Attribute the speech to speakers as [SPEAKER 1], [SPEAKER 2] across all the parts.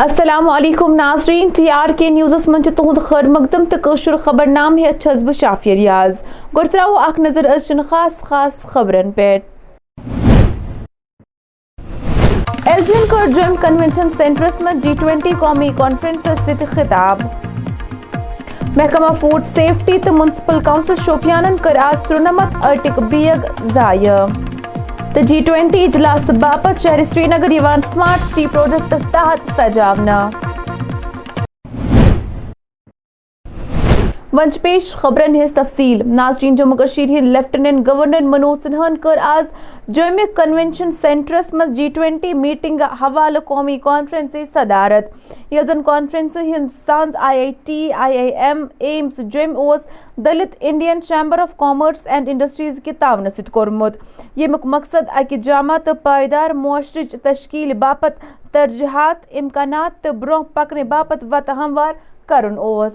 [SPEAKER 1] السلام علیکم ناظرین، ٹی آر کے نیوزس من تہد خیر مقدم تو قشر خبر نام ہے چھس بہ شافی ریاض۔ گۄڈٕ ترٛاوو اکھ نظر أزچن خاص خاص خبرن پٮ۪ٹھ ایل جی ین کٔر کنونشن سینٹرس منٛز جی ٹوینٹی قومی کانفرنسس سۭتۍ خطاب۔ محکمہ فوڈ سیفٹی تو منسپل کونسل شوپیانن کر آز ترنمت ارٹک بیگ ضائع تو جی ٹوینٹی اجلاس باپت شہر سری نگر یوان سمارٹ سٹی پروجیکٹ تحت سجاونا ونچ پیش خبرن ہز تفصیل۔ ناظرین، جموں کشیر ہند لیفٹیننٹ گورنر منوج سنہن کر آز جومہ کنونشن سینٹرس مز جی ٹوینٹی میٹنگ حوالہ قومی کانفرنس صدارت۔ یل زن کانفرنس ہند sons I I T, I I M, AIIMS جوم اس Dalit Indian chamber of commerce and industries کہ تعاون ست کورمت۔ یمیک مقصد اکہ جامع تو پائیدار معاشرچ تشکیل باپت ترجیحات، امکانات تو برہ پکنے باپت وتہ ہموار کرن اوس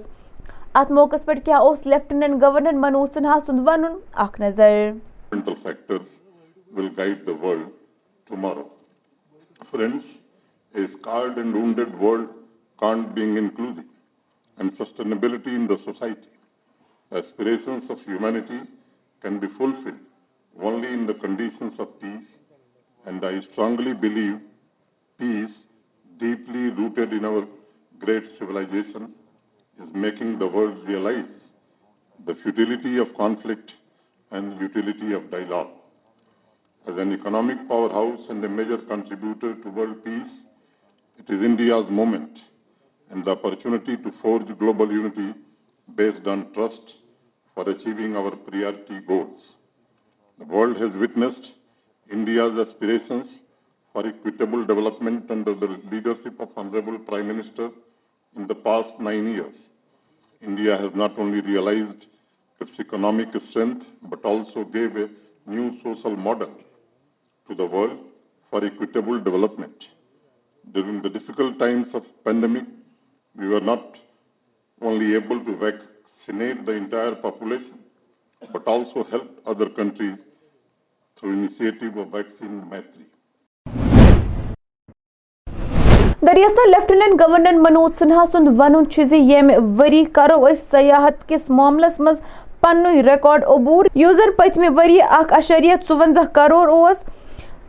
[SPEAKER 1] ات موقع پہ کیا اس لیفٹیننٹ گورنر منوج سنہا سند ون اخ نظر
[SPEAKER 2] will guide the world tomorrow. Friends, a scarred and wounded world can't be inclusive and sustainability in the society. Aspirations of humanity can be fulfilled only in the conditions of peace, and I strongly believe peace, deeply rooted in our great civilization, is making the world realize the futility of conflict and utility of dialogue. As an economic powerhouse and a major contributor to world peace, it is India's moment and the opportunity to forge global unity based on trust for achieving our priority goals. The world has witnessed India's aspirations for equitable development under the leadership of Honorable Prime Minister in the past 9 years. India has not only realized its economic strength but also gave a new social model to the world for equitable development. During the difficult times of pandemic, we were not only able to vaccinate the entire population, but also helped other countries through initiative of Vaccine Maitri.
[SPEAKER 1] دریاستہ lieutenant governor Manoj Sinha سند ون M وری کرو اس سیاحت کس معاملس مز پن record عبور۔ یس زن پتمہ وری اخ اشریہ ژونزہ کروڑ اس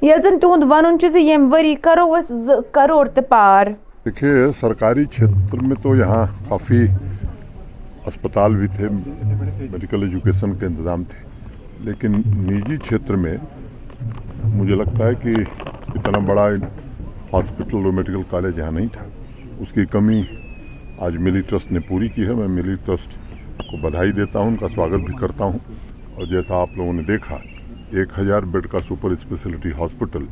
[SPEAKER 1] یل زن تہد ون یم وری کرو اس ز کروڑ تہ پار۔
[SPEAKER 3] دیکھیے، سرکاری چھیتر میں تو یہاں کافی اسپتال بھی تھے، میڈیکل ایجوکیشن کے انتظام تھے۔ لیکن نجی چھیتر میں مجھے لگتا ہے کہ اتنا بڑا ہاسپٹل اور میڈیکل کالج یہاں نہیں تھا۔ اس کی کمی آج ملی ٹرسٹ نے پوری کی ہے۔ میں ملی ٹرسٹ کو بدھائی دیتا ہوں، ان کا سواگت بھی کرتا ہوں۔ اور جیسا آپ لوگوں نے دیکھا، ایک ہزار بیڈ کا سپر اسپیشلٹی ہاسپٹل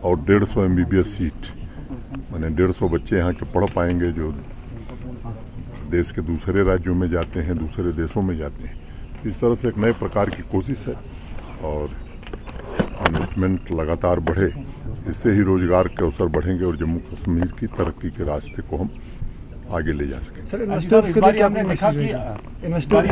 [SPEAKER 3] اور ڈیڑھ سو M B B S seat. میں نے ڈیڑھ سو بچے یہاں کے پڑھ پائیں گے جو دیش کے دوسرے راجیوں میں جاتے ہیں، دوسرے دیشوں میں جاتے ہیں۔ اس طرح سے ایک نئے پرکار کی کوشش ہے اور انویسٹمنٹ لگاتار بڑھے۔ اس سے ہی روزگار کے اوسر بڑھیں گے اور جموں کشمیر کی ترقی کے راستے کو ہم آگے لے جا سکیں۔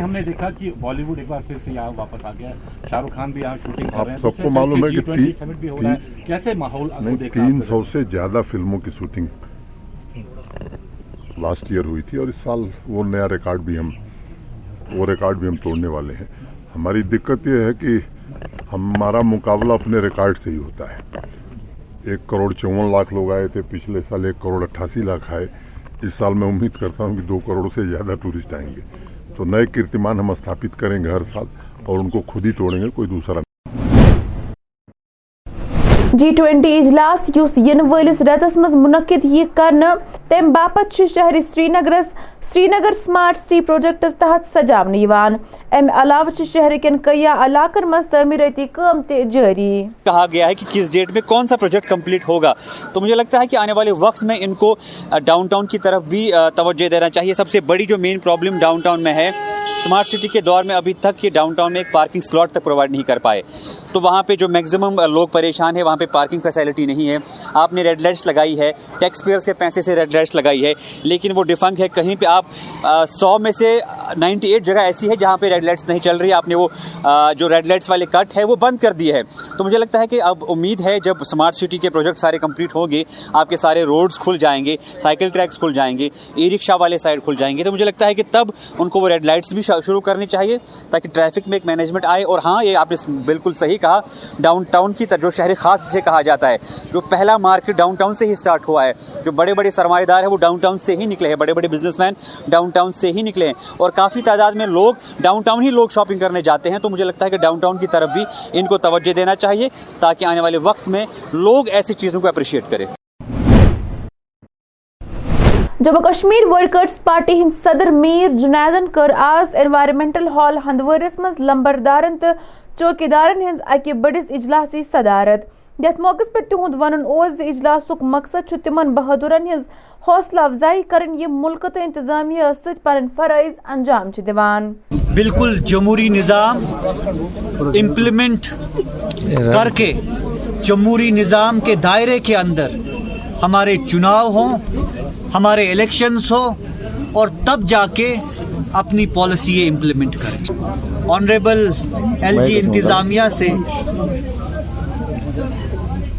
[SPEAKER 4] ہم نے دیکھا کہ بالی ووڈ ایک بار پھر سے یہاں واپس آ گیا شاہ رخ خان بھی یہاں شوٹنگ
[SPEAKER 3] آپ سب کو معلوم ہے
[SPEAKER 4] کہ کیسے ماحول
[SPEAKER 3] تین سو سے زیادہ فلموں کی شوٹنگ لاسٹ ایئر ہوئی تھی اور اس سال وہ نیا ریکارڈ بھی ہم وہ ریکارڈ بھی ہم توڑنے والے ہیں۔ ہماری دقت یہ ہے کہ ہمارا مقابلہ اپنے ریکارڈ سے ہی ہوتا ہے۔ ایک کروڑ چون لاکھ لوگ آئے تھے، پچھلے سال ایک کروڑ اٹھاسی لاکھ آئے۔ اس سال میں امید کرتا ہوں کہ دو کروڑ سے زیادہ ٹورسٹ آئیں گے۔ تو نئے کیرتمان ہم استھاپت کریں گے ہر سال اور ان کو خود ہی توڑیں گے، کوئی دوسرا
[SPEAKER 1] جی ٹوینٹی اجلاس یس ین ولس رتس مز منعقد یہ کرنا تم باپت شہر سری نگرس Srinagar smart city projects تحت سجاونہ یوان ام علاوہ شہر کن کیا علاقن مز تعمیراتی کام جاری۔
[SPEAKER 5] کہا گیا ہے کہ کس ڈیٹ میں کون سا پروجیکٹ کمپلیٹ ہوگا؟ تو مجھے لگتا ہے کہ آنے والے وقت میں ان کو ڈاؤن ٹاؤن کی طرف بھی توجہ دینا چاہیے۔ سب سے بڑی جو مین پرابلم ڈاؤن ٹاؤن میں ہے اسمارٹ سٹی کے دور میں ابھی تک یہ ڈاؤن ٹاؤن میں ایک پارکنگ سلاٹ تک پرووائڈ نہیں کر پائے۔ تو وہاں پہ جو میکزیمم لوگ پریشان ہیں، وہاں پہ پارکنگ فیسلٹی نہیں ہے۔ آپ نے ریڈ لائٹس لگائی ہے ٹیکس پیئرس کے پیسے سے ریڈ لائٹس لگائی ہے، لیکن وہ ڈیفنگ ہے۔ کہیں پہ آپ سو میں سے نائنٹی ایٹ جگہ ایسی ہے جہاں پہ ریڈ لائٹس نہیں چل رہی، آپ نے وہ جو ریڈ لائٹس والے کٹ ہے، وہ بند کر دی ہے تو مجھے لگتا ہے کہ اب امید ہے، جب اسمارٹ سٹی کے پروجیکٹ سارے کمپلیٹ ہوں گے، آپ کے سارے روڈز کھل جائیں گے سائیکل ٹریکس کھل جائیں گے ای رکشہ والے سائڈ کھل جائیں گے۔ تو مجھے لگتا ہے کہ تب ان کو وہ ریڈ لائٹس بھی شروع کرنی چاہیے، تاکہ ٹریفک میں ایک مینجمنٹ آئے۔ اور ہاں یہ آپ نے بالکل صحیح کہا ڈاؤن ٹاؤن کی جو شہر خاص جسے کہا جاتا ہے، جو پہلا مارکیٹ ڈاؤن ٹاؤن سے ہی اسٹارٹ ہوا ہے، جو بڑے بڑے سرمایہ دار ہیں، وہ ڈاؤن ٹاؤن سے ہی نکلے ہیں۔ بڑے بڑے بزنس مین ڈاؤن ٹاؤن سے ہی نکلے ہیں۔ اور کافی تعداد میں لوگ ڈاؤن ٹاؤن ہی لوگ شاپنگ کرنے جاتے ہیں، تو مجھے لگتا ہے کہ ڈاؤن ٹاؤن کی طرف بھی ان کو توجہ دینا چاہیے تاکہ آنے والے وقت میں لوگ ایسی چیزوں کو اپریشیٹ کریں۔
[SPEAKER 1] جموں کشمیر ورکرز پارٹی ہند صدر میر جنیدن کر آز انوائرمنٹل ہال ہندورس مز لمبردارن تو چوکیدارن ہز اکہ بڑس اجلاسی صدارت۔ یتھ موقع پہ تہد ون اجلاس اجلاسک مقصد تمن بہادرن ہز حوصلہ افزائی کرن یہ ملک تو انتظامیہ ست پن فرائض انجام دیوان
[SPEAKER 6] بالکل جمہوری نظام امپلیمنٹ کر کے جمہوری نظام کے دائرے کے اندر ہمارے چناؤ ہوں ہمارے الیکشنز ہوں اور تب جا کے اپنی پالیسی امپلیمنٹ کریں۔ آنریبل ایل جی انتظامیہ سے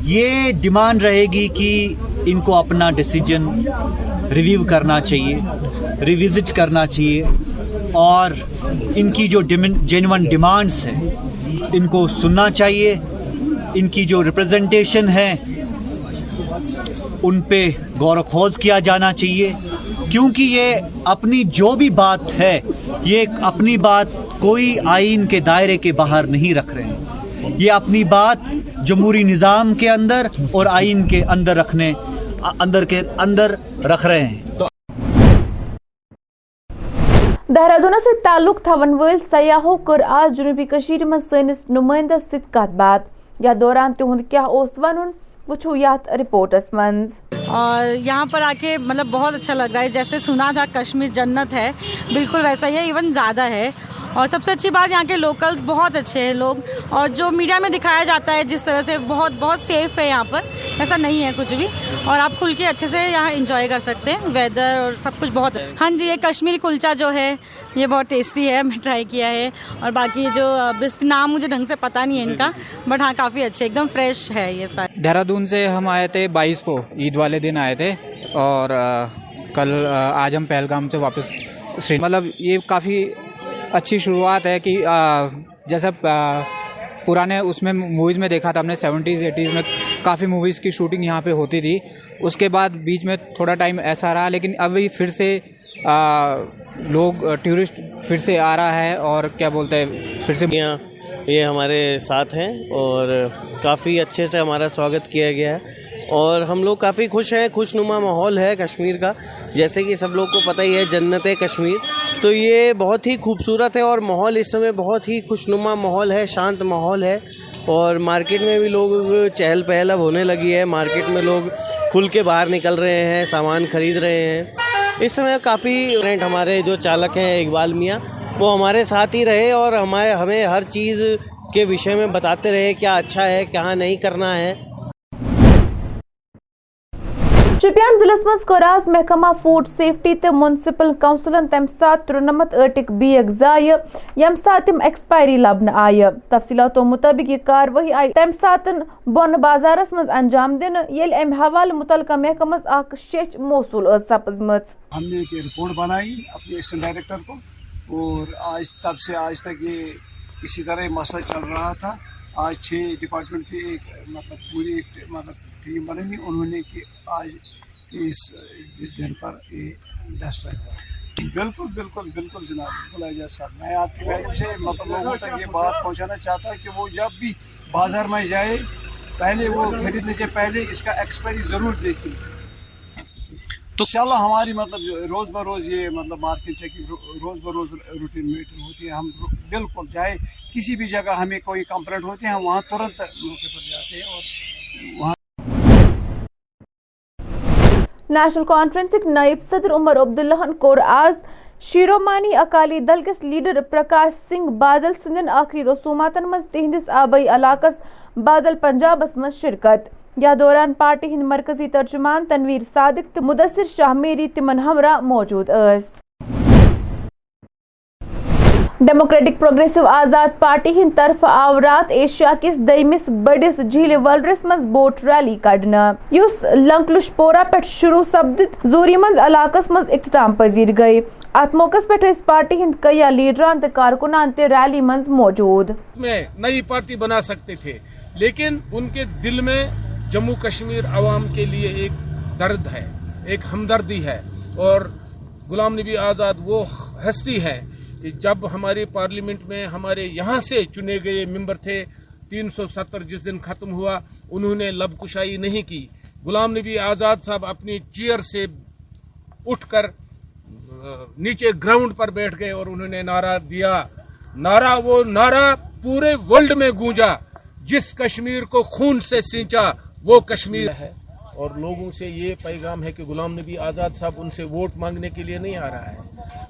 [SPEAKER 6] یہ ڈیمانڈ رہے گی کہ ان کو اپنا ڈیسیجن ریویو کرنا چاہیے، ریوزٹ کرنا چاہیے، اور ان کی جو جینون ڈیمانڈس ہیں، ان کو سننا چاہیے۔ ان کی جو ریپرزنٹیشن ہے ان پہ غور و خوض کیا جانا چاہیے۔ کیونکہ یہ اپنی جو بھی بات ہے، یہ اپنی بات کوئی آئین کے دائرے کے باہر نہیں رکھ رہے ہیں۔ یہ اپنی بات جمہوری نظام کے اندر اور آئین کے اندر رکھنے اندر کے اندر رکھ رہے ہیں۔
[SPEAKER 1] دہرادون سے تعلق تھون ول سیاحو کر آج جنوبی کشیر من سنس نمائندس ست کت بات یا دوران تہند کیا اوس ونن وچھو یات رپورٹس منز۔
[SPEAKER 7] اور یہاں پر آ کے مطلب بہت اچھا لگ رہا ہے۔ جیسے سنا تھا کشمیر جنت ہے بالکل ویسا ہی ہے ایون زیادہ ہے۔ اور سب سے اچھی بات یہاں کے لوکلز بہت اچھے ہیں لوگ اور جو میڈیا میں دکھایا جاتا ہے جس طرح سے بہت بہت سیف ہے یہاں پر ایسا نہیں ہے کچھ بھی۔ اور آپ کھل کے اچھے سے یہاں انجوائے کر سکتے ہیں ویدر اور سب کچھ بہت۔ ہاں جی یہ کشمیری کلچا جو ہے یہ بہت ٹیسٹی ہے میں ٹرائی کیا ہے۔ اور باقی جو بسک نام مجھے ڈھنگ سے پتہ نہیں ہے ان کا جی، جی، جی۔ بٹ ہاں کافی اچھے ایک دم فریش ہے یہ سارے
[SPEAKER 8] دہرادون سے ہم آئے تھے بائیس کو عید والے دن آئے تھے۔ اور کل آج ہم پہلگام سے واپس مطلب یہ کافی اچھی شروعات ہے کہ جیسا پرانے اس میں موویز میں دیکھا تھا، ہم نے سیونٹیز ایٹیز میں کافی موویز کی شوٹنگ یہاں پہ ہوتی تھی۔ اس کے بعد بیچ میں تھوڑا ٹائم ایسا رہا، لیکن ابھی پھر سے لوگ ٹورسٹ پھر سے آ رہا ہے اور کیا بولتے ہیں، پھر سے
[SPEAKER 9] یہ ہمارے ساتھ ہیں اور کافی اچھے سے ہمارا سواگت کیا گیا ہے۔ اور ہم لوگ کافی خوش ہیں خوش نما ماحول ہے کشمیر کا۔ جیسے کہ سب لوگ کو پتہ ہی ہے، جنت کشمیر۔ تو یہ بہت ہی خوبصورت ہے اور ماحول اس سمے بہت ہی خوش نما ماحول ہے، شانت ماحول ہے۔ اور مارکیٹ میں بھی لوگ چہل پہل اب ہونے لگی ہے۔ مارکیٹ میں لوگ کھل کے باہر نکل رہے ہیں، سامان خرید رہے ہیں۔ اس سمے کافی رینٹ ہمارے جو چالک ہیں اقبال میاں، وہ ہمارے ساتھ ہی رہے اور ہمارے ہمیں ہر چیز کے وشے میں بتاتے رہے کیا اچھا ہے کیا نہیں کرنا ہے۔
[SPEAKER 1] شپین ضلع مز کر محکمہ فوڈ سیفٹی تو منسپل کونسلن تمہ سات ترنمت ٲٹک بیگ ضائع یم سات تم ایکسپائری لبنہ آئہ تفصیلاتو مطابق یہ کاروٲیی آئی تمہ سات بون بازارس مز انجام دن یل ام حوالہ متعلقہ محکمس اخ شیچ موصول ٲس سپزمٕژ۔
[SPEAKER 10] ہم نے ایک رپورٹ بنائی اپنے اسٹنٹ ڈائریکٹر کو، اور آج تب سے آج تک یہ اسی طرح مسئلہ چل رہا تھا۔ آج چھ ڈپارٹمنٹ کی ایک مطلب پوری ایک مطلب ٹیم بنی انہوں نے کہ آج اس دن پر یہ ڈسٹ ہوا بالکل بالکل بالکل جناب بالکل اعجاز صاحب میں آپ کی وجہ سے مطلب لوگوں تک یہ بات پہنچانا چاہتا ہوں کہ وہ جب بھی بازار میں جائے پہلے وہ خریدنے سے پہلے اس کا ایکسپائری ضرور دیکھیں۔ تو ان شاء اللہ ہماری مطلب روز بروز یہ مطلب مارکیٹ چیکنگ روز بروز روٹین میٹنگ ہوتی ہے۔ ہم بالکل جائے کسی بھی جگہ ہمیں کوئی کمپلینٹ ہوتی ہے ہم وہاں ترنت موقع پر جاتے ہیں اور وہاں
[SPEAKER 1] نیشنل کانفرنس نائب صدر عمر عبداللہ کور آز شیرومانی اکالی دل کس لیڈر پرکاش سنگھ بادل سندن آخری رسوماتن مز تہندس آبائی علاقس بادل پنجابس مز شرکت یا دوران پارٹی ہند مرکزی ترجمان تنویر صادق تو مدثر شاہ میری تمن ہمراہ موجود اس ڈیموکریٹک پروگریسو آزاد پارٹی ہند طرف آورات ایشیا کس دئیمس بڑس جھیل ولرس مز بوٹ ریلی کڑنا یس لنکلش پورا پٹ شروع سپدت زوری مز علاقس مز اختتام پذیر گئی۔ ات موقع پہ پارٹی ہند کئی لیڈران کارکنان تے ریلی مز موجود۔
[SPEAKER 11] میں نئی پارٹی بنا سکتے تھے، لیکن ان کے دل میں جموں کشمیر عوام کے لیے ایک درد ہے، ایک ہمدردی ہے، اور غلام نبی آزاد وہ ہستی ہے کہ جب ہمارے پارلیمنٹ میں ہمارے یہاں سے چنے گئے ممبر تھے، تین سو ستر جس دن ختم ہوا، انہوں نے لب کشائی نہیں کی۔ غلام نبی آزاد صاحب اپنی چیئر سے اٹھ کر نیچے گراؤنڈ پر بیٹھ گئے اور انہوں نے نعرہ دیا۔ نعرہ وہ نعرہ پورے ورلڈ میں گونجا، جس کشمیر کو خون سے سینچا، وہ کشمیر ہے۔ اور لوگوں سے یہ پیغام ہے کہ غلام نبی آزاد صاحب ان سے ووٹ مانگنے کے لیے نہیں آ رہا ہے۔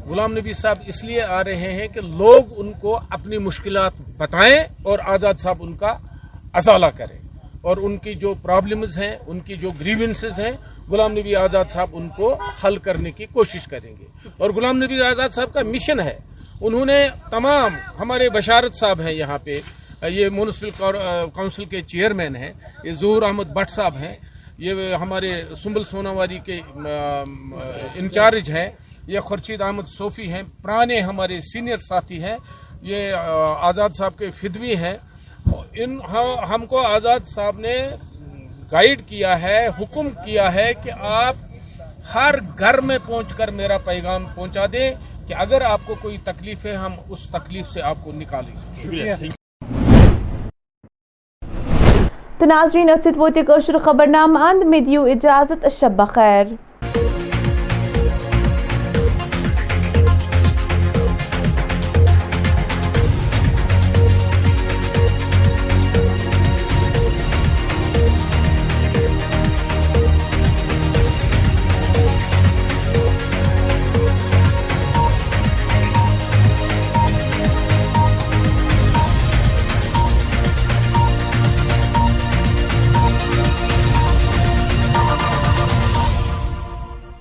[SPEAKER 11] غلام نبی صاحب اس لیے آ رہے ہیں کہ لوگ ان کو اپنی مشکلات بتائیں اور آزاد صاحب ان کا ازالہ کریں۔ اور ان کی جو پرابلمز ہیں، ان کی جو گریونسز ہیں، غلام نبی آزاد صاحب ان کو حل کرنے کی کوشش کریں گے۔ اور غلام نبی آزاد صاحب کا مشن ہے۔ انہوں نے تمام ہمارے بشارت صاحب ہیں یہاں پہ۔ یہ میونسپل کونسل کے چیئرمین ہیں۔ یہ ظہور احمد بٹ صاحب ہیں۔ یہ ہمارے سنبل سوناواری کے انچارج ہیں، یہ خورشید احمد صوفی ہیں، پرانے ہمارے سینئر ساتھی ہیں، یہ آزاد صاحب کے فدوی ہیں۔ ان ہاں، ہم کو آزاد صاحب نے گائیڈ کیا ہے، حکم کیا ہے کہ آپ ہر گھر میں پہنچ کر میرا پیغام پہنچا دیں کہ اگر آپ کو کوئی تکلیف ہے، ہم اس تکلیف سے آپ کو نکالیں
[SPEAKER 1] تو ناظرین اتسید ووتی خبر نام اند میں دیو اجازت شب بخیر۔